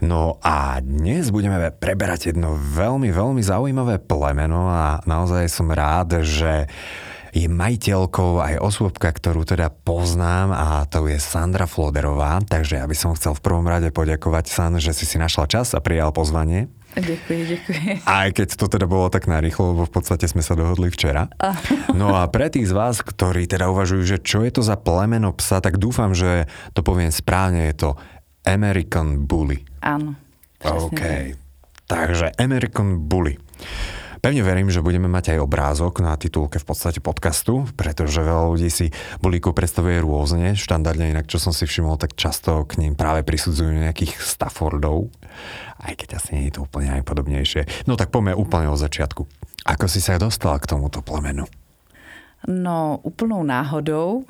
No a dnes budeme preberať jedno veľmi, veľmi zaujímavé plemeno a naozaj som rád, že je majiteľkou aj osôbka, ktorú teda poznám a to je Sandra Floderová, takže ja by som chcel v prvom rade poďakovať San, že si si našla čas a prijal pozvanie. Ďakujem, ďakujem. Aj keď to teda bolo tak narýchlo, lebo v podstate sme sa dohodli včera. No a pre tých z vás, ktorí teda uvažujú, že čo je to za plemeno psa, tak dúfam, že to poviem správne, je to American Bully. Áno. OK. Takže American Bully. Pevne verím, že budeme mať aj obrázok na titulke v podstate podcastu, pretože veľa ľudí si bulíkov predstavuje rôzne. Štandardne inak, čo som si všimol, tak často k ním práve prisudzujú nejakých Staffordov, aj keď asi nie je to úplne najpodobnejšie. No tak poďme úplne od začiatku. Ako si sa dostala k tomuto plemenu? No, úplnou náhodou.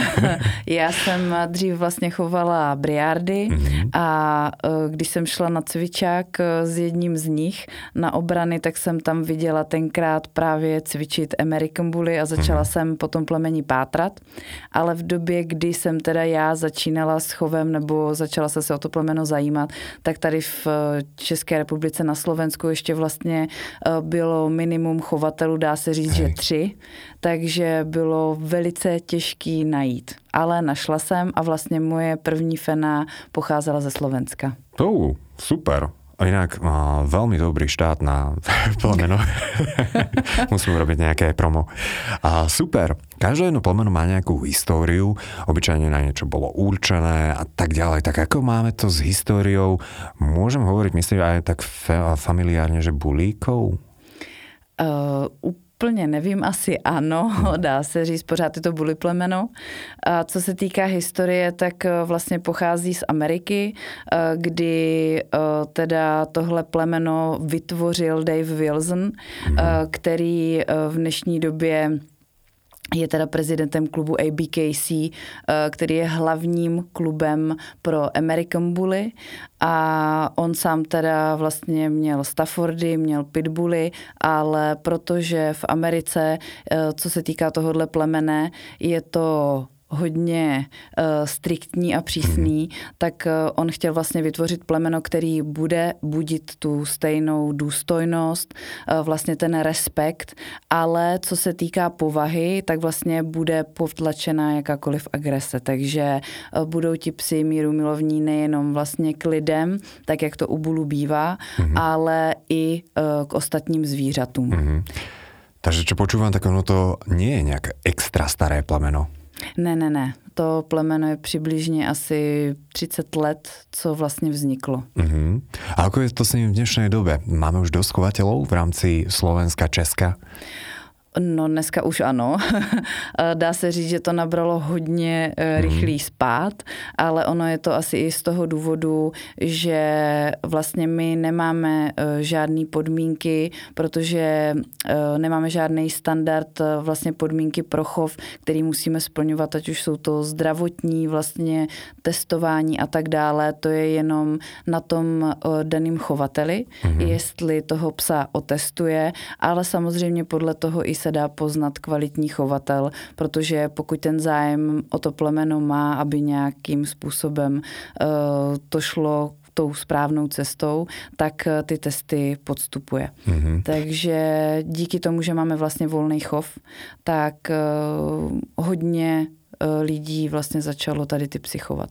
Já jsem dřív vlastně chovala briardy mm-hmm. a e, když jsem šla na cvičák e, s jedním z nich na obrany, tak jsem tam viděla tenkrát právě cvičit American Bully a začala mm-hmm. jsem po tom plemení pátrat. Ale v době, kdy jsem teda já začínala s chovem nebo začala se se o to plemeno zajímat, tak tady v e, České republice na Slovensku ještě vlastně bylo minimum chovatelů, dá se říct, Hej. že tři. Takže bylo velice těžký najít. Ale našla jsem a vlastně moje první fena pocházela ze Slovenska. To, super. A inak uh, veľmi dobrý štát na plemeno. Musím robiť nejaké promo. A super. Každé jedno plemeno má nejakú históriu, obyčajne na niečo bolo určené a tak ďalej. Tak ako máme to s históriou? Môžem hovoriť, myslím, aj tak familiárne, že bulíkov? Uh, úplně nevím, asi ano, dá se říct, pořád je to bully plemeno. A co se týká historie, tak eh, vlastně pochází z Ameriky, eh, kdy eh, teda tohle plemeno vytvořil Dave Wilson, mhm. který v dnešní době je teda prezidentem klubu ABKC, eh, který je hlavním klubem pro American Bully. A on sám teda vlastně měl Staffordy, měl Pitbully, ale protože v Americe, eh, co se týká tohohle plemene, je to hodně uh, striktní a přísný, tak uh, on chtěl vlastně vytvořit plemeno, který bude budit tu stejnou důstojnost, uh, vlastně ten respekt, ale co se týká povahy, tak vlastně bude povtlačena jakákoliv agrese, takže uh, budou ti psi míru milovní nejenom vlastně k lidem, tak jak to u bulu bývá, mm. ale i uh, k ostatním zvířatům. Mm. Takže čo počúvam, tak ono to nie je nejaké extra staré plemeno. Ne, ne, ne. To plemeno je přibližně asi 30 let, co vlastně vzniklo. Uh-huh. A ako je to s ním v dnešnej dobe? Máme už chovateľov v rámci Slovenska, Česka? No dneska už ano. Dá se říct, že to nabralo hodně eh, mhm. rychlý spát, ale ono je to asi i z toho důvodu, že vlastně my nemáme eh, žádné podmínky, protože eh, nemáme žádný standard vlastně podmínky pro chov, který musíme splňovat, ať už jsou to zdravotní vlastně testování a tak dále. To je jenom na tom daným chovateli, mm-hmm. jestli toho psa otestuje, ale samozřejmě podle toho i se dá poznat kvalitní chovatel, protože pokud ten zájem o to plemeno má, aby nějakým způsobem uh, to šlo tou správnou cestou, tak eh, ty testy podstupuje. Mm-hmm. Takže díky tomu, že máme vlastně volný chov, tak uh, hodně uh, lidí vlastně začalo tady ty psychovat.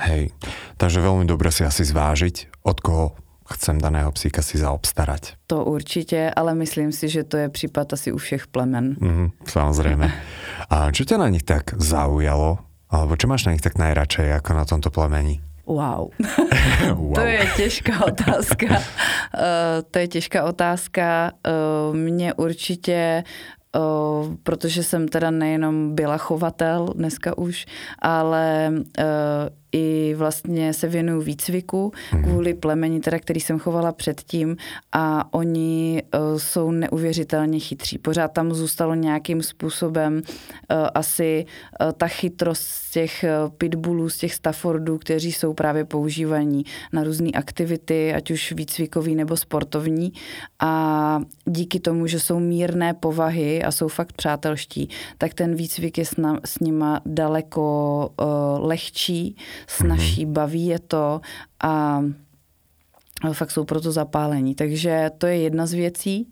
Hej, takže veľmi dobre si asi zvážiť, od koho chcem daného psíka si zaobstarať. To určitě, ale myslím si, že to je případ asi u všech plemen. Mm, samozrejme. A čo ťa na nich tak zaujalo? Alebo čo máš na nich tak najradšej ako na tomto plemení? Wow. wow. To je těžká otázka. uh, to je těžká otázka. Uh, mě určitě Uh, protože jsem teda nejenom byla chovatel dneska už, ale uh, i vlastně se věnuju výcviku mm-hmm. kvůli plemeni, teda, který jsem chovala předtím a oni uh, jsou neuvěřitelně chytří. Pořád tam zůstalo nějakým způsobem uh, asi uh, ta chytrost z těch uh, pitbullů, z těch Staffordů, kteří jsou právě používaní na různé aktivity, ať už výcvikový nebo sportovní a díky tomu, že jsou mírné povahy a jsou fakt přátelští, tak ten výcvik je s, na, s nima daleko uh, lehčí, snaží, mm-hmm. baví je to a fakt jsou proto zapálení. Takže to je jedna z věcí.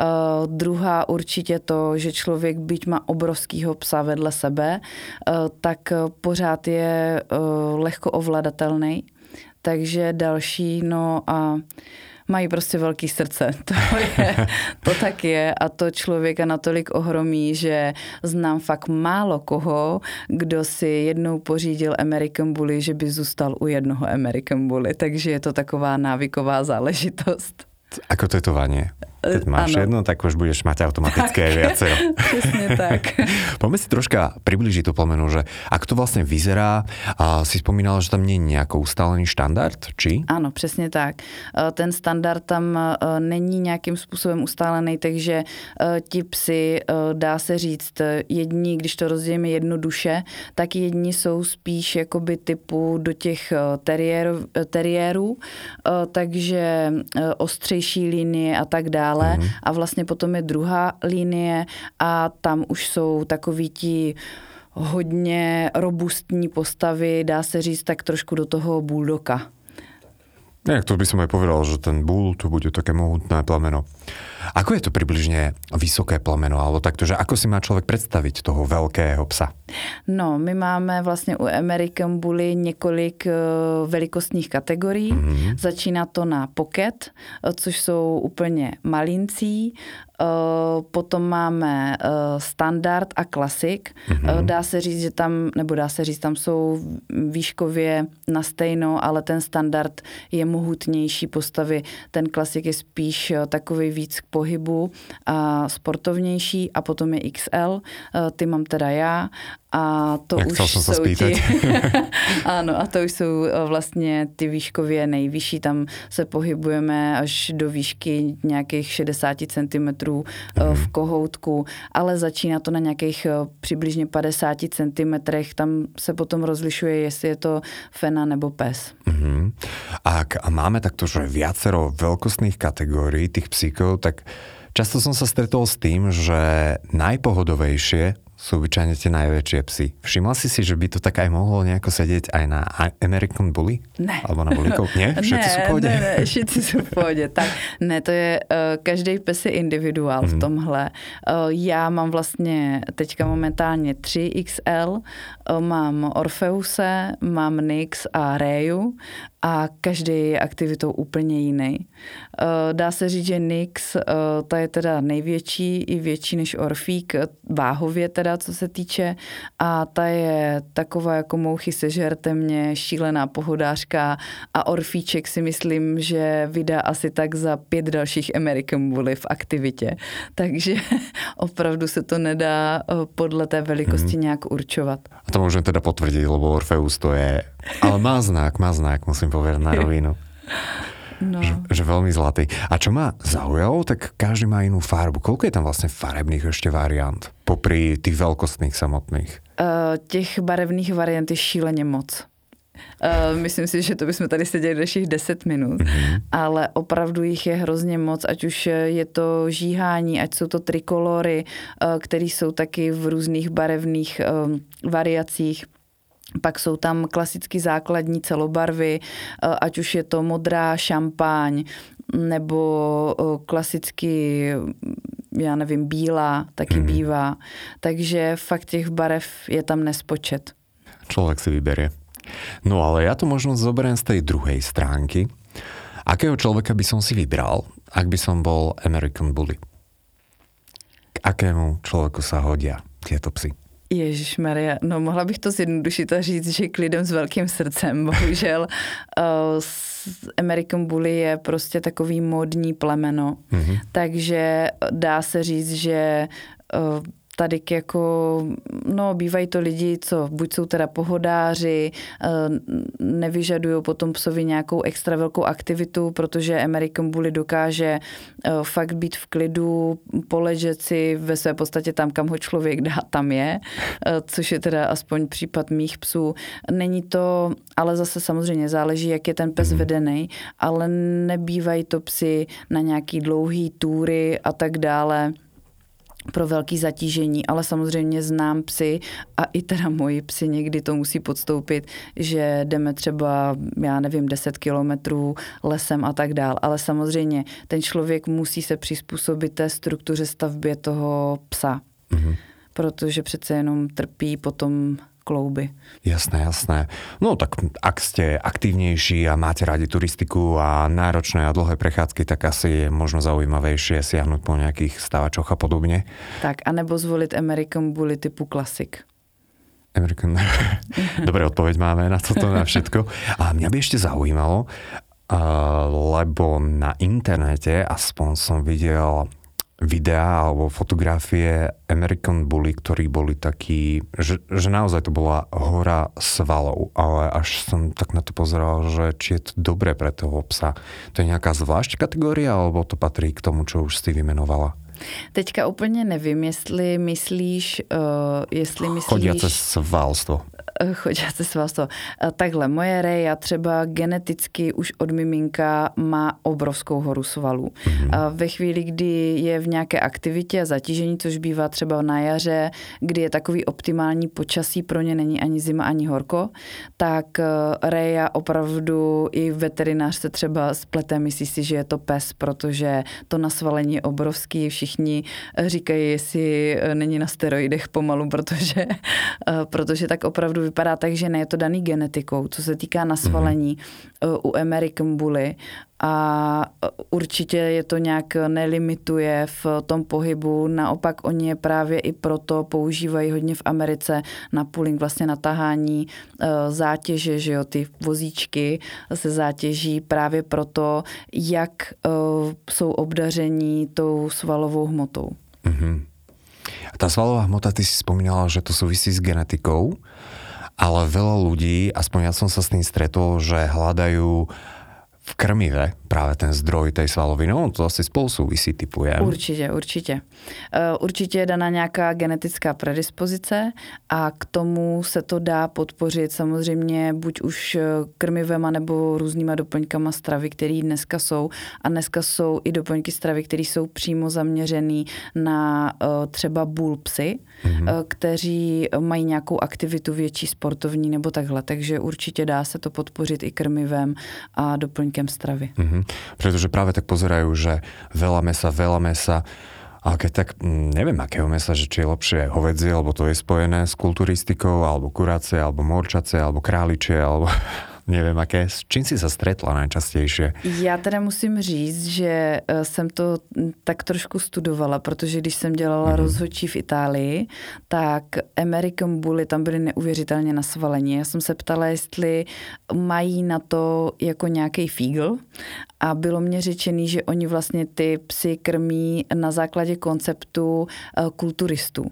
Uh, druhá určitě to, že člověk, byť má obrovskýho psa vedle sebe, uh, tak pořád je uh, lehko ovladatelný. Takže další, no a mají prostě velký srdce. To, je, to tak je a to člověka natolik ohromí, že znám fakt málo koho, kdo si jednou pořídil American Bully, že by zůstal u jednoho American Bully. Takže je to taková návyková záležitost. Ako tetovanie. Keď máš ano. jedno, tak už budeš mať automaticky aj viacero. Tak. Poďme si troška približiť tú plomenu, že ak to vlastne vyzerá, a si spomínala, že tam nie je nejako ustálený štandard, či? Ano, přesně tak. E, ten standard tam e, není nějakým způsobem ustálený, takže e, ti psi, dá se říct, jedni, když to rozdělíme jednoduše, tak jedni jsou spíš jakoby typu do těch teriér, teriérů, takže ostřejší linie a tak dále dále mm. a vlastně potom je druhá linie a tam už jsou takový ti hodně robustní postavy, dá se říct tak trošku do toho buldoka. Jak to by som aj povedal, že ten bull to bude také mohutné plameno. Ako je to približne vysoké plameno, alebo takto, že ako si má člověk představit toho velkého psa? No, my máme vlastně u American Bully několik uh, velikostních kategorií. Mm-hmm. Začíná to na pocket, uh, což jsou úplně malincí, potom máme standard a klasik. Mm-hmm. Dá se říct, že tam, nebo dá se říct, tam jsou výškově na stejno, ale ten standard je mohutnější postavy. Ten klasik je spíš takový víc k pohybu a sportovnější a potom je XL, eh, ty mám teda já a to Jak už jsou ti... ano, a to už jsou eh, vlastně ty výškově nejvyšší, tam se pohybujeme až do výšky nějakých 60 cm mm. v kohoutku, ale začíná to na nějakých přibližně 50 cm, tam se potom rozlišuje, jestli je to fena nebo pes. Mm-hmm. A máme takto, že viacero veľkostných kategórií tých psíkov, tak často som sa stretol s tým, že najpohodovejšie sú obyčajne tie najväčšie psy. Všimla si si, že by to tak aj mohlo nejako sedieť aj na American Bully? Ne. Alebo na bulíkov? Nie? Všetci ne, sú v pohodě? Ne, ne, všetci sú v pohodě. Tak, ne, to je, uh, každý pes je individuál mm. v mhm. tomhle. Uh, já mám vlastně teďka momentálně 3XL, uh, eh, mám Orfeuse, mám Nix a Reju a každý je aktivitou úplně jiný. Eh, dá se říct, že Nix, eh, ta je teda největší, i větší než Orfík, váhově teda, co se týče, a ta je taková jako mouchy sežerte mě, šílená pohodářka a Orfíček si myslím, že vydá asi tak za pět dalších American Bully v aktivitě. Takže opravdu se to nedá eh, podle té velikosti mm-hmm. nějak určovat. A to můžeme teda potvrdit, lebo Orfeus to je... Ale má znak, má znak, musím povedať na rovinu. No. Že, že veľmi zlatý. A čo ma zaujalo, tak každý má inú farbu. Koľko je tam vlastne farebných ešte variant? Popri tých veľkostných samotných. Uh, těch barevných variant je šíleně moc. Uh, myslím si, že to bychom tady seděli dalších 10 minut, mm-hmm. ale opravdu jich je hrozně moc, ať už je to žíhání, ať jsou to trikolory, uh, které jsou taky v různých barevných uh, variacích. Pak jsou tam klasicky základní celobarvy, eh, ať už je to modrá šampáň nebo eh, klasicky, já nevím, bílá taky hmm. bývá. Takže fakt těch barev je tam nespočet. Člověk si vyberie. No ale já to možno zoberiem z tej druhej stránky. Akého člověka by som si vybral, ak by som bol American Bully? K akému člověku sa hodia tieto psy? Ježíš Maria, no mohla bych to zjednodušit a říct, že k lidem s velkým srdcem, bohužel. uh, American Bully je prostě takový modní plemeno, mm-hmm. takže dá se říct, že uh, tady jako, no bývají to lidi, co buď jsou teda pohodáři, eh, nevyžadují potom psovi nějakou extra velkou aktivitu, protože American Bully dokáže eh, fakt být v klidu, poležet si ve své podstatě tam, kam ho člověk dá, tam je, eh, což je teda aspoň případ mých psů. Není to, ale zase samozřejmě záleží, jak je ten pes vedený, ale nebývají to psy na nějaký dlouhý túry a tak dále pro velký zatížení, ale samozřejmě znám psy a i teda moji psy někdy to musí podstoupit, že jdeme třeba, já nevím, 10 kilometrů lesem a tak dál, ale samozřejmě ten člověk musí se přizpůsobit té struktuře stavbě toho psa, mm-hmm. protože přece jenom trpí potom klouby. Jasné, jasné. No tak ak ste aktívnejší a máte radi turistiku a náročné a dlhé prechádzky, tak asi je možno zaujímavejšie siahnuť po nejakých stávačoch a podobne. Tak, anebo zvolit American Bully typu klasik. American... Dobre, odpoveď máme na toto, na všetko. A mňa by ešte zaujímalo, lebo na internete aspoň som videl videá alebo fotografie American Bully, ktorí boli takí, že, že naozaj to bola hora svalov, ale až som tak na to pozeral, že či je to dobré pre toho psa. To je nějaká zvlášť kategória, alebo to patří k tomu, čo už si vymenovala? Teďka úplně nevím, jestli myslíš, uh, jestli myslíš... Chodiace svalstvo. Chodíte s vás to. Takhle, moje reja třeba geneticky už od miminka má obrovskou horu svalů. Mm-hmm. Ve chvíli, kdy je v nějaké aktivitě a zatížení, což bývá třeba na jaře, kdy je takový optimální počasí, pro ně není ani zima, ani horko, tak eh, reja opravdu i veterinář se třeba splete, myslí si, že je to pes, protože to nasvalení je obrovský. Všichni říkají, jestli eh, není na steroidech pomalu, protože, protože tak opravdu vypadá tak, že ne je to daný genetikou, co se týká nasvalení mm-hmm. u American Bully a e, určitě je to nějak nelimituje v tom pohybu, naopak oni je právě i proto používají hodně v Americe na pooling, vlastně na tahání e, zátěže, že jo, ty vozíčky se zátěží právě proto, jak jsou obdaření tou svalovou hmotou. Mm-hmm. Tá svalová hmota, ty si spomínala, že to súvisí s genetikou ale veľa ľudí, aspoň ja som sa s tým stretol, že hľadajú v krmive právě ten zdroj té svaloviny. No, to asi spolu souvisí, typujem. Určitě, určitě. Eh, určitě je daná nějaká genetická predispozice a k tomu se to dá podpořit samozřejmě buď už eh, krmivema nebo různýma doplňkama stravy, které dneska jsou. A dneska jsou i doplňky stravy, které jsou přímo zaměřený na eh, třeba bulpsy, mm-hmm. kteří mají nějakou aktivitu větší sportovní nebo takhle. Takže určitě dá se to podpořit i krmivem a doplňkem stravy. Mm-hmm. Pretože práve tak pozerajú, že veľa mesa, veľa mesa, ale keď tak, neviem akého mesa, že či je lepšie hovedzie, alebo to je spojené s kulturistikou, alebo kurace, alebo morčace, alebo králičie, alebo nevím, aké. S čím si se stretla nejčastější? Já teda musím říct, že eh, jsem to tak trošku studovala, protože když jsem dělala mm-hmm. rozhodčí v Itálii, tak American Bully tam byly neuvěřitelně nasvalení. Já jsem se ptala, jestli mají na to jako nějaký fígl a bylo mě řečený, že oni vlastně ty psy krmí na základě konceptu eh, kulturistů.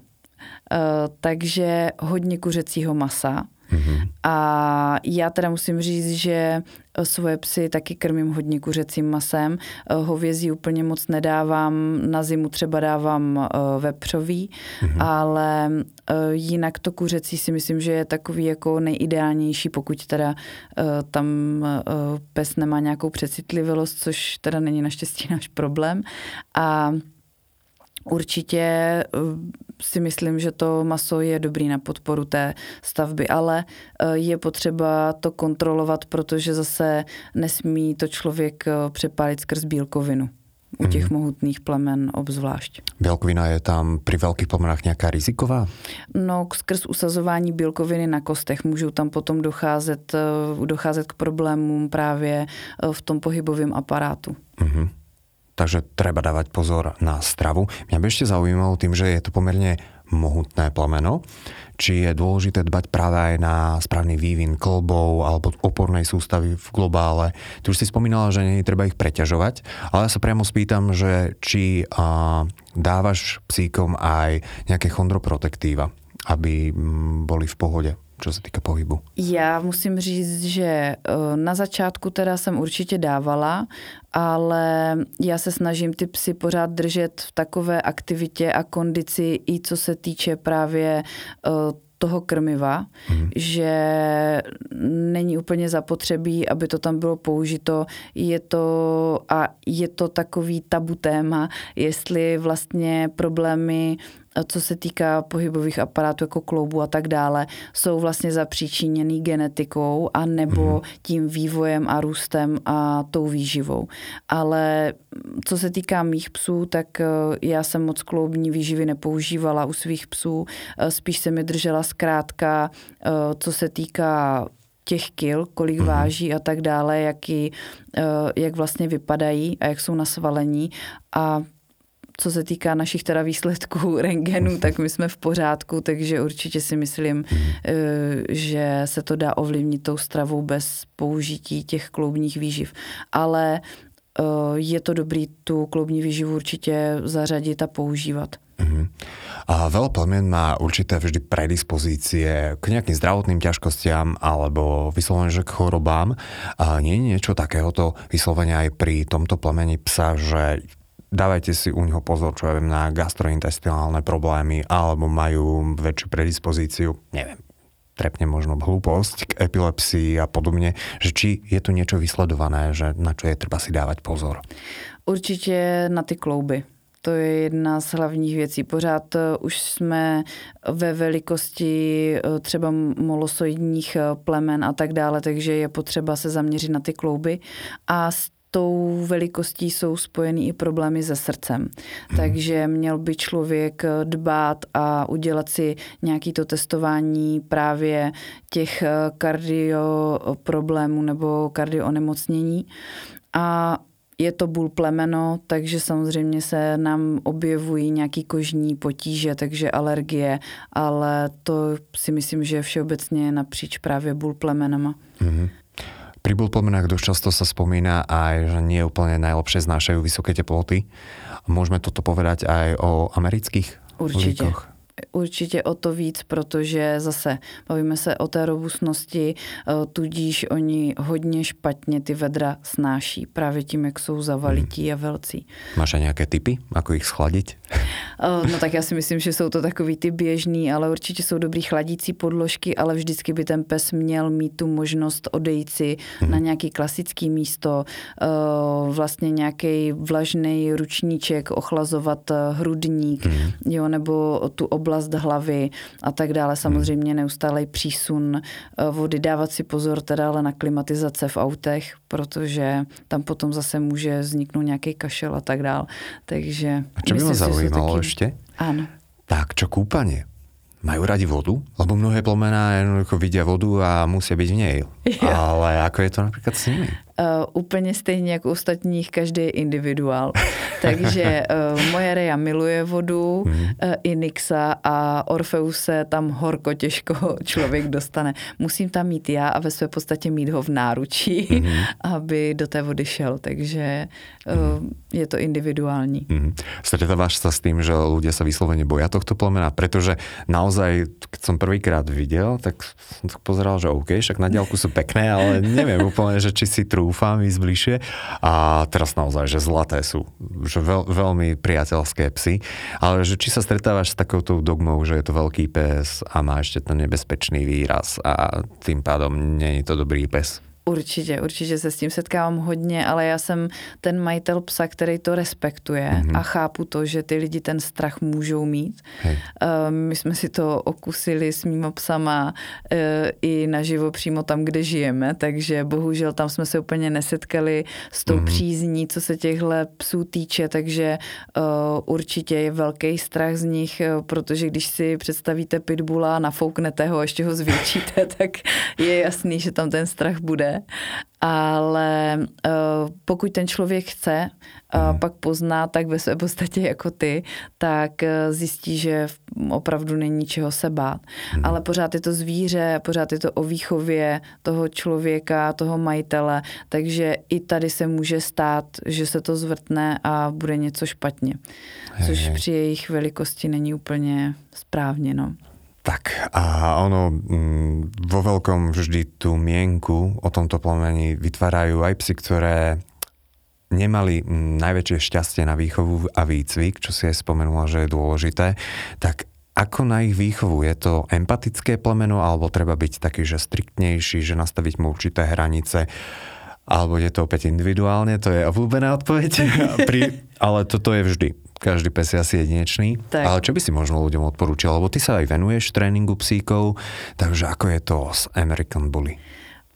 Eh, takže hodně kuřecího masa, Mm-hmm. A já teda musím říct, že svoje psy taky krmím hodně kuřecím masem. Hovězí úplně moc nedávám, na zimu třeba dávám eh, vepřový, mm-hmm. ale eh, jinak to kuřecí si myslím, že je takový jako nejideálnější, pokud teda eh, tam pes nemá nějakou přecitlivělost, což teda není naštěstí náš problém. A Určitě eh, si myslím, že to maso je dobrý na podporu té stavby, ale eh, je potřeba to kontrolovat, protože zase nesmí to člověk eh, přepálit skrz bílkovinu. U těch mm. mohutných plemen obzvlášť. Bílkovina je tam při velkých plemenách nějaká riziková? No, skrz usazování bílkoviny na kostech můžou tam potom docházet, docházet k problémům právě v tom pohybovém aparátu. Mm takže treba dávať pozor na stravu. Mňa by ešte zaujímalo tým, že je to pomerne mohutné plemeno, či je dôležité dbať práve aj na správny vývin klbov alebo opornej sústavy v globále. Ty už si spomínala, že nie treba ich preťažovať, ale ja sa priamo spýtam, že či a, dávaš psíkom aj nejaké chondroprotektíva, aby boli v pohode čo se týká pohybu? Já musím říct, že e, na začátku teda jsem určitě dávala, ale já se snažím ty psy pořád držet v takové aktivitě a kondici i co se týče právě e, toho krmiva, mm. že není úplně zapotřebí, aby to tam bylo použito. Je to a je to takový tabu téma, jestli vlastně problémy co se týká pohybových aparátů jako kloubu a tak dále, jsou vlastně zapříčiněný genetikou a nebo mm. tím vývojem a růstem a tou výživou. Ale co se týká mých psů, tak eh, já jsem moc kloubní výživy nepoužívala u svých psů, eh, spíš se mi držela zkrátka, eh, co se týká těch kil, kolik mm váží a tak dále, jaký, jak vlastně vypadají a jak jsou na svalení a co se týká našich teda výsledků rengenu, tak my jsme v pořádku, takže určitě si myslím, eh, že se to dá ovlivnit tou stravou bez použití těch kloubních výživ. Ale eh, je to dobrý tu kloubní výživu určitě zařadit a používat. Uh-huh. A veľa má určité vždy predispozície k nejakým zdravotným ťažkostiam alebo vyslovene, že k chorobám. A nie je niečo takéhoto vyslovene aj pri tomto plemeni psa, že dávajte si u neho pozor, čo ja viem, na gastrointestinálne problémy, alebo majú väčšiu predispozíciu, neviem, trepne možno hlúposť k epilepsii a podobne, že či je tu niečo vysledované, že na čo je treba si dávať pozor. Určitě na ty klouby. To je jedna z hlavních věcí. Pořád eh, už jsme ve velikosti eh, třeba molosoidních eh, plemen a tak dále, takže je potřeba se zaměřit na ty klouby. A s tou velikostí jsou spojeny i problémy se srdcem. Hmm. Takže měl by člověk dbát a udělat si nějaký to testování právě těch kardio problémů nebo kardionemocnění. A je to bůl plemeno, takže samozřejmě se nám objevují nějaký kožní potíže, takže alergie, ale to si myslím, že je všeobecně napříč právě bůl plemenama. Mm-hmm. Pri bulpomenách dosť často sa spomína aj, že nie úplne najlepšie znášajú vysoké teploty. Môžeme toto povedať aj o amerických Určite. Líkoch? Určitě o to víc, protože zase bavíme se o té robustnosti, eh, tudíž oni hodně špatně ty vedra snáší, právě tím, jak jsou zavalití hmm. a velcí. Máš nějaké typy, ako ich schladit? Eh, no tak já si myslím, že jsou to takový ty běžný, ale určitě jsou dobrý chladící podložky, ale vždycky by ten pes měl mít tu možnost odejít si hmm. na nějaký klasický místo, eh, vlastně nějaký vlažný ručníček, ochlazovat hrudník, hmm. jo, nebo tu oblast oblast hlavy a tak dále. Samozřejmě neustálej přísun eh, vody, dávat si pozor teda ale na klimatizace v autech, protože tam potom zase může vzniknout nějaký kašel a tak dále. Takže... A čo by ma zaujímalo taky... ešte? Áno. Tak, čo kúpanie? Majú radi vodu? Lebo mnohé plemená jednoducho vidia vodu a musia byť v nej. Ja. Ale ako je to napríklad s nimi? Uh, úplně stejně jako ostatních, každý je individuál. Takže uh, moje Reja miluje vodu, mm. uh, i Nixa a Orfeuse tam horko těžko člověk dostane. Musím tam mít já a ve své podstatě mít ho v náručí, mm. aby do té vody šel. Takže uh, mm. je to individuální. Mm. Stretávaš sa s tým, že ľudia sa vyslovene boja tohto plemena? Pretože naozaj, keď som prvýkrát videl, tak som tak pozeral, že OK, však na diálku sú pekné, ale neviem úplne, že či si trú dúfam ísť bližšie. A teraz naozaj, že zlaté sú, že veľ, veľmi priateľské psy. Ale že či sa stretávaš s takouto dogmou, že je to veľký pes a má ešte ten nebezpečný výraz a tým pádom nie je to dobrý pes. Určitě, určitě se s tím setkávám hodně, ale já jsem ten majitel psa, který to respektuje mm-hmm. a chápu to, že ty lidi ten strach můžou mít. Hej. Uh, my jsme si to okusili s mýma psama uh, i naživo přímo tam, kde žijeme, takže bohužel tam jsme se úplně nesetkali s tou mm-hmm. přízní, co se těchto psů týče, takže uh, určitě je velký strach z nich, uh, protože když si představíte pitbula, nafouknete ho a ještě ho zvětšíte, tak je jasný, že tam ten strach bude ale uh, pokud ten člověk chce, a pak pozná tak ve své podstatě jako ty, tak zjistí, že opravdu není čeho se bát. Hmm. Ale pořád je to zvíře, pořád je to o výchově toho člověka, toho majitele, takže i tady se může stát, že se to zvrtne a bude něco špatně. Což hej. při jejich velikosti není úplně správně. No. Tak a ono mm, vo veľkom vždy tú mienku o tomto plemeni vytvárajú aj psy, ktoré nemali mm, najväčšie šťastie na výchovu a výcvik, čo si aj spomenula, že je dôležité, tak ako na ich výchovu? Je to empatické plemeno, alebo treba byť taký, že striktnejší, že nastaviť mu určité hranice? Alebo je to opäť individuálne? To je obľúbená odpoveď. Pri, ale toto je vždy každý pes je asi jedinečný. Tak. Ale čo by si možno ľuďom odporúčil? Lebo ty sa aj venuješ tréningu psíkov, takže ako je to s American Bully?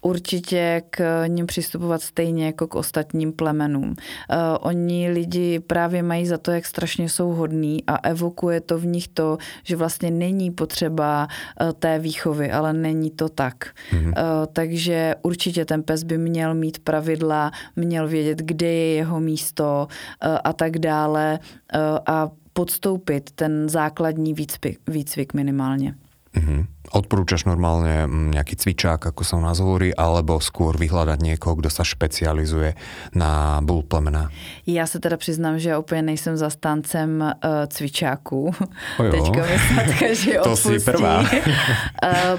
Určitě k ním přistupovat stejně jako k ostatním plemenům. Uh, oni lidi právě mají za to, jak strašně jsou hodní a evokuje to v nich to, že vlastně není potřeba uh, té výchovy, ale není to tak. Mm-hmm. Uh, takže určitě ten pes by měl mít pravidla, měl vědět, kde je jeho místo uh, a tak dále uh, a podstoupit ten základní výcvik, výcvik minimálně. Mm-hmm. Odporúčaš normálne mm, nejaký cvičák, ako sa u nás hovorí, alebo skôr vyhľadať niekoho, kdo sa špecializuje na bull plemena? Já se teda přiznám, že já úplně nejsem zastáncem uh, cvičáků. Ojo. Teďka mi že To si prvá. uh,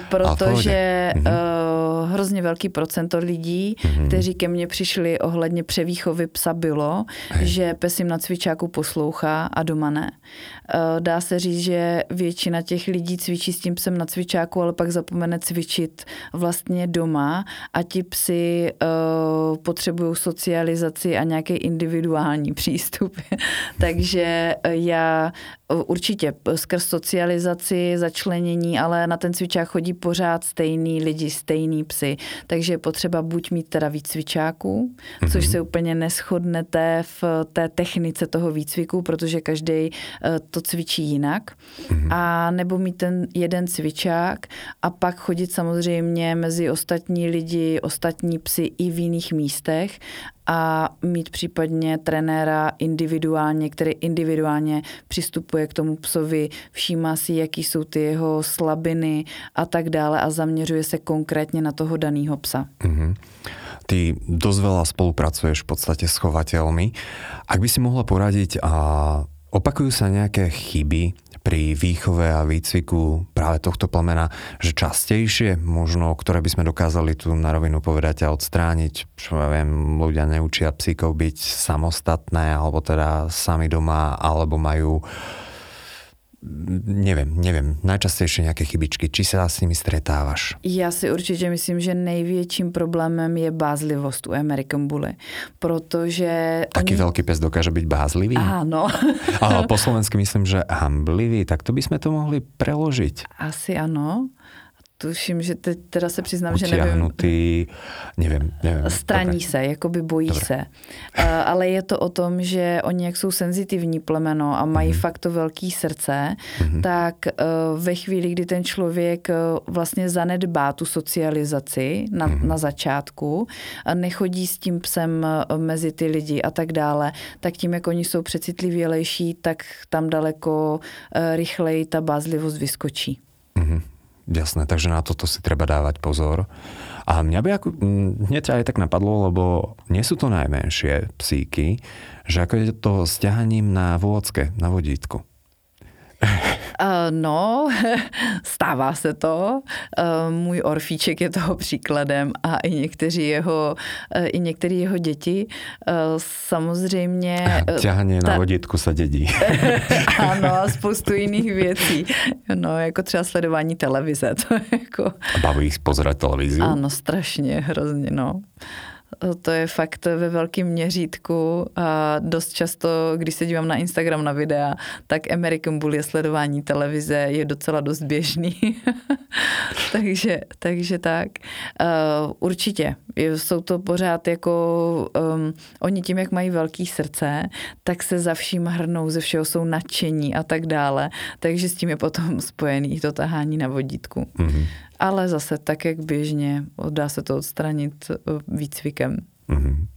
protože uh, hrozně velký procento lidí, mm-hmm. kteří ke mně přišli ohledně převýchovy psa bylo, Hej. že pes jim na cvičáku poslouchá a doma ne. Uh, dá se říct, že většina těch lidí cvičí s tím psem na cvičáku cvičáku, ale pak zapomene cvičit vlastně doma a ti psy uh, potřebují socializaci a nějaký individuální přístup. Takže eh, já eh, určitě skrz socializaci, začlenění, ale na ten cvičák chodí pořád stejný lidi, stejný psy. Takže je potřeba buď mít teda víc cvičáků, mm-hmm. což se úplně neschodnete v té technice toho výcviku, protože každý to cvičí jinak. Mm-hmm. A nebo mít ten jeden cvičák, tak a pak chodit samozřejmě mezi ostatní lidi, ostatní psy i v jiných místech a mít případně trenéra individuálně, který individuálně přistupuje k tomu psovi, všímá si, jaký jsou ty jeho slabiny a tak dále a zaměřuje se konkrétně na toho daného psa. Mm-hmm. Ty dosť veľa spolupracuješ v podstate s chovateľmi. Ak by si mohla poradiť, a opakujú sa nejaké chyby pri výchove a výcviku práve tohto plemena, že častejšie možno, ktoré by sme dokázali tu na rovinu povedať a odstrániť, čo ja viem, ľudia neučia psíkov byť samostatné, alebo teda sami doma, alebo majú nevím, nevím, najčastejšie nějaké chybičky. Či se s nimi stretáváš? Já si určitě myslím, že největším problémem je bázlivost u American Bully, protože... Taký oni... velký pes dokáže být bázlivý? Ano. A po slovensky myslím, že hamblivý, tak to bychom to mohli preložit. Asi ano tuším, že teď teda se přiznám, že nevím. nevím, nevím. Straní Dobre. se, jakoby bojí Dobre. se. Uh, ale je to o tom, že oni jak jsou senzitivní plemeno a mají mm-hmm. fakt to velký srdce, mm-hmm. tak uh, ve chvíli, kdy ten člověk uh, vlastně zanedbá tu socializaci na, mm-hmm. na začátku, a nechodí s tím psem mezi ty lidi a tak dále, tak tím, jak oni jsou přecitlivělejší, tak tam daleko uh, rychleji ta bázlivost vyskočí. Mm-hmm. Jasné, takže na toto si treba dávať pozor. A mňa by ako, hneď aj tak napadlo, lebo nie sú to najmenšie psíky, že ako je to s ťahaním na vôdzke, na vodítku. Uh, no, stává se to. Uh, můj orfíček je toho příkladem a i někteří jeho, uh, i některé jeho děti. Samozřejmě... Ťahanie ta... na vodítku se dědí. ano, a spoustu jiných věcí. No, jako třeba sledování televize. To jako... Baví jich televizi? Ano, strašně, hrozně, no to je fakt ve velkém měřítku a dost často, když se dívám na Instagram na videa, tak American Bull je sledování televize je docela dost běžný. takže, takže tak. Uh, určitě. Jsou to pořád jako, um, oni tím, jak mají velký srdce, tak se za vším hrnou, ze všeho jsou nadšení a tak dále. Takže s tím je potom spojený to tahání na vodítku. Mm-hmm. Ale zase tak, jak běžně, dá se to odstranit eh, výcvikem. Mm-hmm.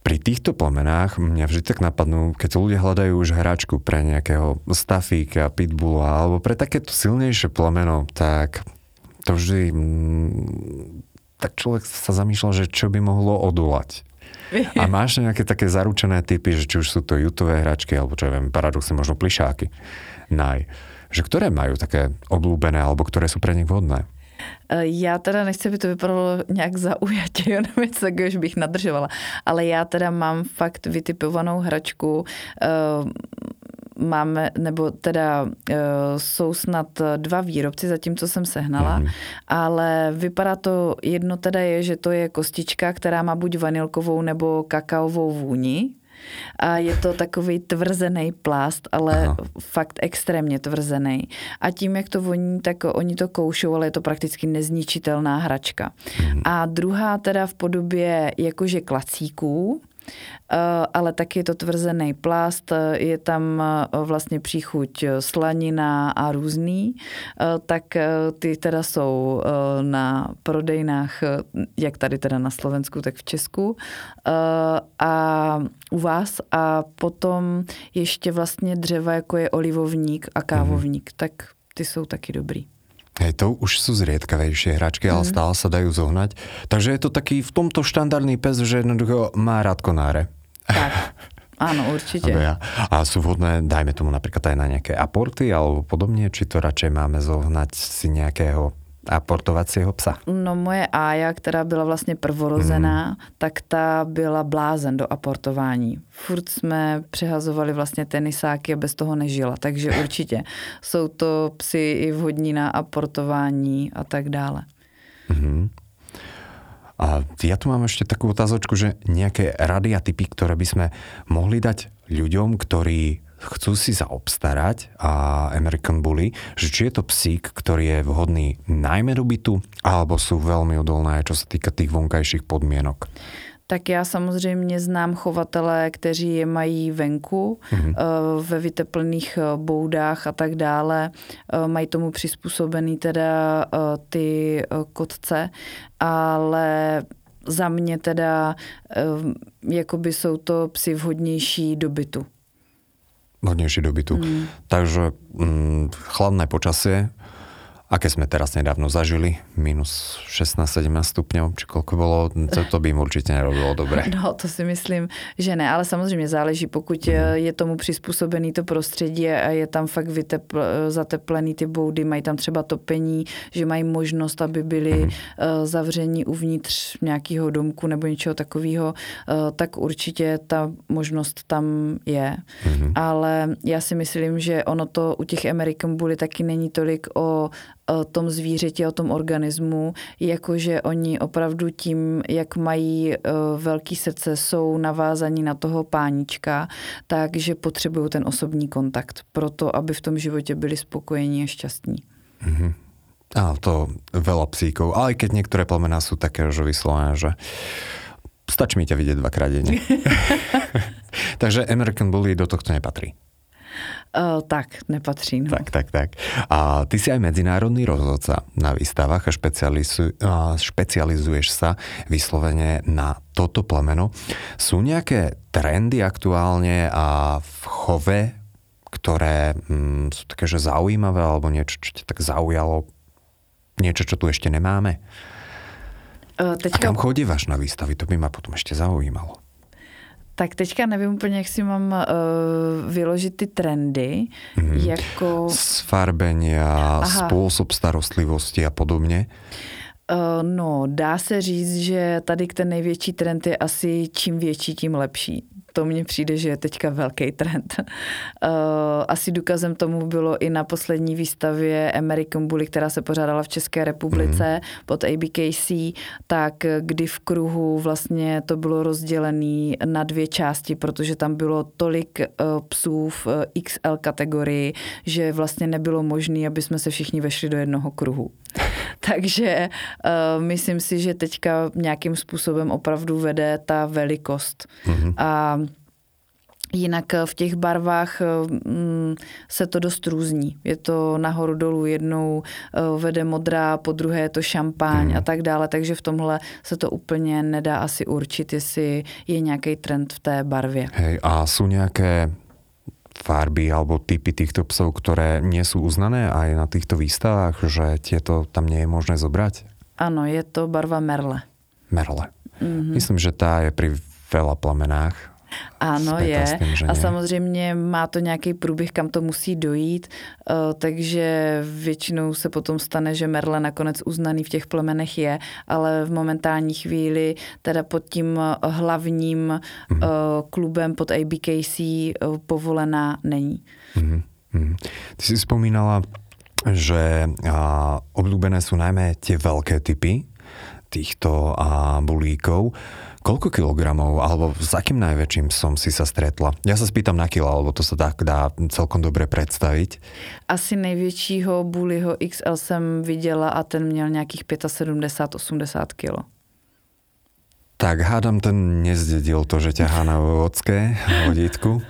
Pri týchto plemenách mňa vždy tak napadnú, keď ľudia hľadajú už hráčku pre nejakého stafíka, pitbulla alebo pre takéto silnejšie plemeno, tak to vždy mm, tak človek sa zamýšľa, že čo by mohlo odolať. A máš nejaké také zaručené typy, že či už sú to jutové hračky, alebo čo ja viem, paradoxne možno plišáky, naj. Že ktoré majú také oblúbené, alebo ktoré sú pre nich vhodné? Eh, já teda nechci, aby to vypadalo nějak zaujatě, jo, nebo něco takového, že bych nadržovala, ale já teda mám fakt vytipovanou hračku, eh, máme, nebo teda eh, jsou snad dva výrobci, co jsem sehnala, mm. ale vypadá to, jedno teda je, že to je kostička, která má buď vanilkovou nebo kakaovou vůni, a je to takový tvrzený plást, ale Aha. fakt extrémně tvrzený. A tím, jak to voní, tak oni to koušou, ale je to prakticky nezničitelná hračka. Mhm. A druhá teda v podobě jakože klacíků, ale taky je to tvrzený plast, je tam eh, vlastně příchuť slanina a různý, eh, tak ty teda jsou na prodejnách, jak tady teda na Slovensku, tak v Česku a u vás a potom ještě vlastně dřeva, jako je olivovník a kávovník, mm. tak ty jsou taky dobrý. Hej, to už sú zriedkavejšie hračky, mm. ale mhm. stále sa dajú zohnať. Takže je to taký v tomto štandardný pes, že jednoducho má rád konáre. Tak. Áno, určite. A sú vhodné, dajme tomu napríklad aj na nejaké aporty alebo podobne, či to radšej máme zohnať si nejakého aportovacího psa? No moje Ája, která byla vlastně prvorozená, mm. tak ta byla blázen do aportování. Furt jsme přehazovali vlastně tenisáky a bez toho nežila, takže určitě jsou to psy i vhodní na aportování a tak dále. Mm. A ja tu mám ešte takú otázočku, že nejaké rady a typy, ktoré by sme mohli dať ľuďom, ktorí chcú si zaobstarať a American Bully, že či je to psík, ktorý je vhodný najmä do bytu, alebo sú veľmi odolné, čo sa týka tých vonkajších podmienok tak já samozřejmě znám chovatele, kteří je mají venku, mm-hmm. ve vyteplených eh, boudách a tak dále. Eh, mají tomu přizpůsobený teda ty kotce, ale za mě teda jakoby jsou to psy vhodnější do bytu. Vhodnější do bytu. Mm. Takže mm, chladné počasie, aké sme teraz nedávno zažili, minus 16-17 stupňov, či koľko bolo, to, to by im určitě nerobilo dobre. No, to si myslím, že ne, ale samozřejmě záleží, pokud mm. je tomu přizpůsobený to prostředí a je tam fakt vytepl, zateplený ty boudy, mají tam třeba topení, že mají možnost, aby byli mm. zavření uvnitř nějakého domku nebo něčeho takového, eh, tak určitě ta možnost tam je. Mm. Ale já si myslím, že ono to u těch American Bully taky není tolik o tom zvířeti, o tom organismu, jakože oni opravdu tím, jak mají e, velký srdce, jsou navázaní na toho pánička, takže potřebují ten osobní kontakt proto, aby v tom životě byli spokojení a šťastní. Mm-hmm. A to veľa psíkov, ale keď niektoré plemená sú také, že vyslovené, že stačí mi ťa vidieť dvakrát denne. Takže American Bully do tohto nepatrí. Uh, tak, nepatří. No. Tak, tak, tak. A ty si aj medzinárodný rozhodca na výstavách a špecializu, a špecializuješ sa vyslovene na toto plemeno. Sú nejaké trendy aktuálne a v chove, ktoré mm, sú také, že zaujímavé, alebo niečo, čo ťa tak zaujalo, niečo, čo tu ešte nemáme? Uh, teďka... A kam chodívaš na výstavy? To by ma potom ešte zaujímalo. Tak teďka nevím úplně, jak si mám uh, vyložit ty trendy. Mm. Jako... Sfarbenia, způsob starostlivosti a podobně. Uh, no, dá se říct, že tady ten největší trend je asi čím větší, tím lepší to mně přijde, že je teďka velký trend. Eh, asi důkazem tomu bylo i na poslední výstavě American Bully, která se pořádala v České republice mm. pod ABKC, tak kdy v kruhu vlastně to bylo rozdělené na dvě části, protože tam bylo tolik eh, psů v eh, XL kategorii, že vlastně nebylo možné, aby jsme se všichni vešli do jednoho kruhu. Takže uh, myslím si, že teďka nějakým způsobem opravdu vede ta velikost. Mm-hmm. A Jinak v těch barvách mm, se to dost různí. Je to nahoru dolů, jednou vede modrá, po druhé je to šampáň hmm. a tak dále, takže v tomhle se to úplně nedá asi určit, jestli je nějaký trend v té barvě. Hej, a jsou nějaké farby alebo typy týchto psov, ktoré nie sú uznané aj na týchto výstavách, že tieto tam nie je možné zobrať? Ano, je to barva Merle. Merle. Mm-hmm. Myslím, že tá je pri veľa plamenách ano, je. A samozřejmě má to nějaký průběh, kam to musí dojít, eh, takže většinou se potom stane, že Merle nakonec uznaný v těch plemenech je, ale v momentální chvíli teda pod tím hlavním mm-hmm. klubem pod ABKC eh, povolená není. Mm-hmm. Ty si spomínala, že obľúbené sú najmä tie veľké typy týchto bulíkov. Koľko kilogramov, alebo s akým najväčším som si sa stretla? Ja sa spýtam na kilo, alebo to sa tak dá celkom dobre představit. Asi největšího bullyho XL jsem viděla a ten měl nějakých 75-80 kilo. Tak hádam, ten nezdedil to, že ťahá na vodské vodítku.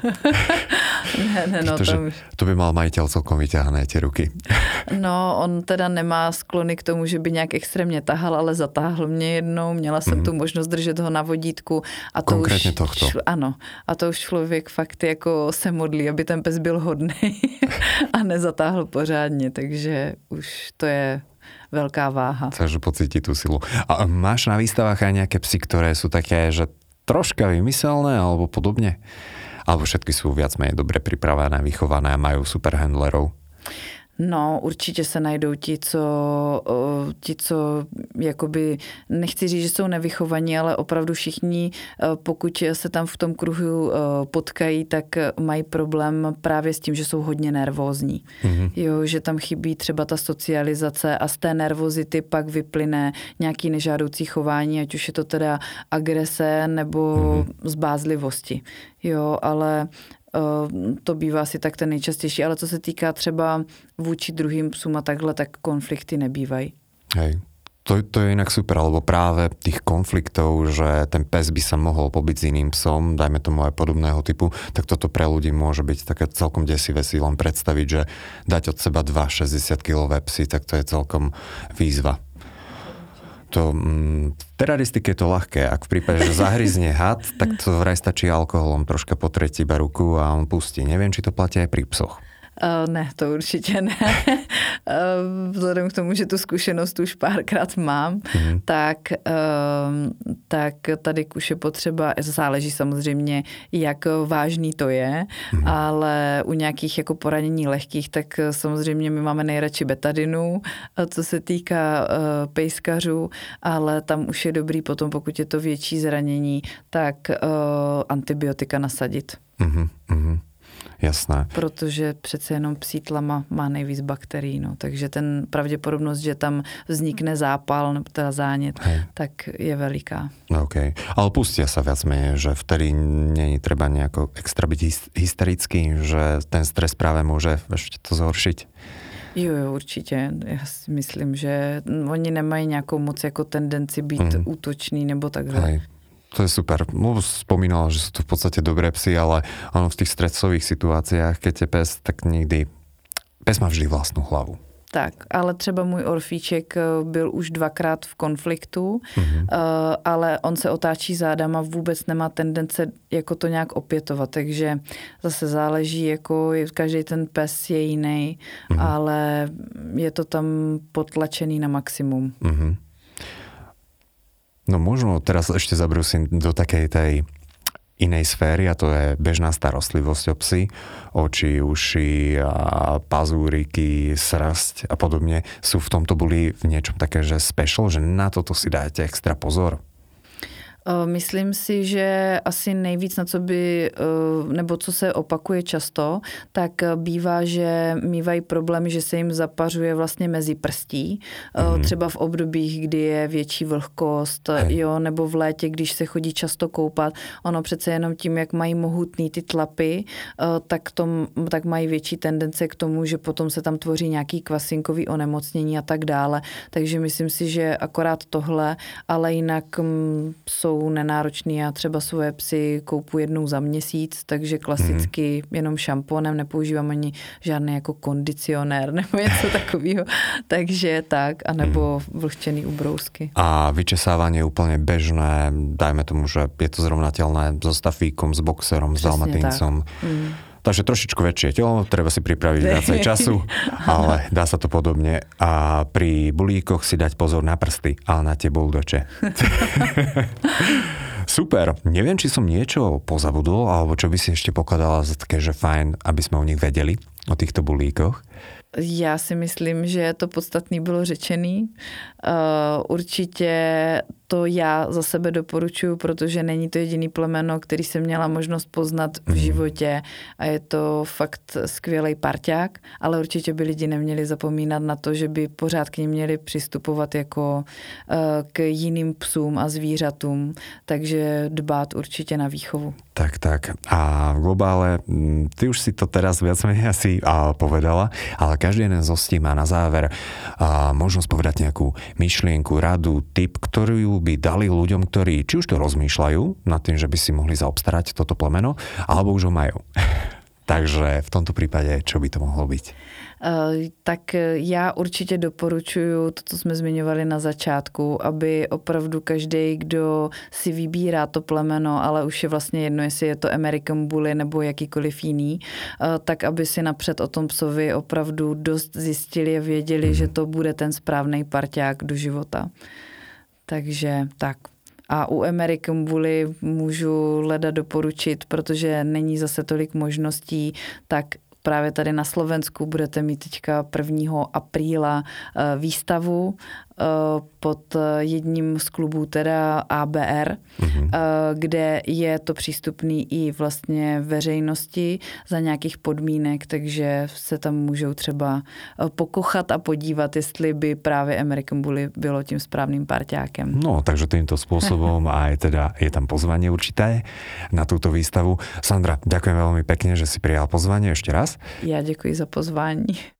ne, ne, no, to, už... to by mal majitel celkom vyťahané tie ruky. no, on teda nemá sklony k tomu, že by nějak extrémně tahal, ale zatáhl mě jednou, měla jsem mm. tu možnost držet ho na vodítku. A to Konkrétně už, tohto. Ano, a to už člověk fakt jako se modlí, aby ten pes byl hodný a nezatáhl pořádně, takže už to je veľká váha. Chceš pocítiť tú silu. A máš na výstavách aj nejaké psy, ktoré sú také, že troška vymyselné alebo podobne? Alebo všetky sú viac menej dobre pripravené, vychované a majú super handlerov? No, určitě se najdou ti, co, ti, co jakoby, nechci říct, že jsou nevychovaní, ale opravdu všichni, pokud se tam v tom kruhu potkají, tak mají problém právě s tím, že jsou hodně nervózní. Mm-hmm. Jo, že tam chybí třeba ta socializace a z té nervozity pak vyplyne nějaký nežádoucí chování, ať už je to teda agrese nebo mm-hmm. zbázlivosti. Jo, ale to bývá asi tak ten nejčastější, ale co se týká třeba vůči druhým psům a takhle, tak konflikty nebývají. Hej. To, to je inak super, alebo práve tých konfliktov, že ten pes by sa mohol pobyť s iným psom, dajme tomu aj podobného typu, tak toto pre ľudí môže byť také celkom desivé si len že dať od seba dva 60-kilové psy, tak to je celkom výzva to mm, v teraristike je to ľahké. Ak v prípade, že zahryzne had, tak to vraj stačí alkoholom troška potreť iba ruku a on pustí. Neviem, či to platí aj pri psoch. Uh, ne, to určitě ne. uh, vzhledem k tomu, že tu zkušenost už párkrát mám, mm-hmm. tak, uh, tak tady už je potřeba, záleží samozřejmě, jak vážný to je, mm-hmm. ale u nějakých jako poranění lehkých, tak samozřejmě my máme nejradši betadinu, co se týká pejskařů, ale tam už je dobrý potom, pokud je to větší zranění, tak antibiotika nasadit. Mm-hmm. Jasné. Protože přece jenom psí tlama má nejvíc bakterií, no. takže ten pravděpodobnost, že tam vznikne zápal nebo teda zánět, Hej. tak je veliká. OK. Ale pustia sa viac menej, že vtedy není treba nejako extra byť hysterický, že ten stres práve môže ešte to zhoršiť. Jo, jo, určitě. Já si myslím, že oni nemají nějakou moc jako tendenci být mm. útočný nebo takhle. Hej. To je super. No, spomínala, že sú to v podstate dobré psy, ale ono v tých stresových situáciách, keď je pes, tak nikdy... Pes má vždy vlastnú hlavu. Tak, ale třeba můj orfíček eh, byl už dvakrát v konfliktu, mm-hmm. ale on se otáčí zádama, vůbec nemá tendence jako to nějak opětovat, takže zase záleží, jako každý ten pes je jiný, mm-hmm. ale je to tam potlačený na maximum. Mm-hmm. No možno teraz ešte zabrusím do takej tej inej sféry a to je bežná starostlivosť o psy, oči, uši a pazúriky, srasť a podobne. Sú v tomto boli v niečom také, že special, že na toto si dáte extra pozor? Eh, myslím si, že asi nejvíc na co by, eh, nebo co se opakuje často, tak eh, bývá, že mývají problémy, že se jim zapařuje vlastně mezi prstí. Mm-hmm. Třeba v obdobích, kdy je větší vlhkost, Hej. jo, nebo v létě, když se chodí často koupat. Ono přece jenom tím, jak mají mohutný ty tlapy, tak, tom, tak mají větší tendence k tomu, že potom se tam tvoří nějaký kvasinkový onemocnění a tak dále. Takže myslím si, že akorát tohle, ale jinak mm, jsou jsou nenáročný. Já třeba svoje psy koupu jednou za měsíc, takže klasicky mm. jenom šamponem, nepoužívám ani žádný jako kondicionér nebo něco takového. takže tak, anebo mm. vlhčený ubrousky. A vyčesávání je úplně bežné, dajme tomu, že je to zrovnatelné so stafíkom, s boxerom, Přesně s dalmatincom. Mm Takže trošičku väčšie telo, treba si pripraviť viacej času, ale dá sa to podobne. A pri bulíkoch si dať pozor na prsty, ale na tie buldoče. Super. Neviem, či som niečo pozabudol, alebo čo by si ešte pokladala za také, že fajn, aby sme o nich vedeli, o týchto bulíkoch. Já si myslím, že to podstatný bylo řečený. Uh, určitě to já za sebe doporučuji, protože není to jediný plemeno, který jsem měla možnost poznat v mhm. životě a je to fakt skvělý parťák, ale určitě by lidi neměli zapomínat na to, že by pořád k ním měli přistupovat jako uh, k jiným psům a zvířatům, takže dbát určitě na výchovu. Tak, tak. A v globále, mm, ty už si to teraz viac menej asi a, povedala, ale každý jeden z hostí má na záver a, možnosť povedať nejakú myšlienku, radu, tip, ktorú by dali ľuďom, ktorí či už to rozmýšľajú nad tým, že by si mohli zaobstarať toto plemeno, alebo už ho majú. Takže v tomto prípade, čo by to mohlo byť? Eh, tak já určitě doporučuju to, co jsme zmiňovali na začátku, aby opravdu každý, kdo si vybírá to plemeno, ale už je vlastně jedno, jestli je to American Bully nebo jakýkoliv jiný, eh, tak aby si napřed o tom psovi opravdu dost zjistili a věděli, mm. že to bude ten správný parťák do života. Takže tak. A u American Bully můžu leda doporučit, protože není zase tolik možností, tak právě tady na Slovensku budete mít teďka 1. apríla eh, výstavu pod jedním z klubů, teda ABR, mm-hmm. kde je to přístupný i vlastně veřejnosti za nějakých podmínek, takže se tam můžou třeba eh, pokochat a podívat, jestli by právě American Bully bylo tím správným parťákem. No, takže týmto spôsobom aj teda je tam pozvanie určité na túto výstavu. Sandra, ďakujem veľmi pekne, že si prijal pozvanie ešte raz. Ja ďakujem za pozvání.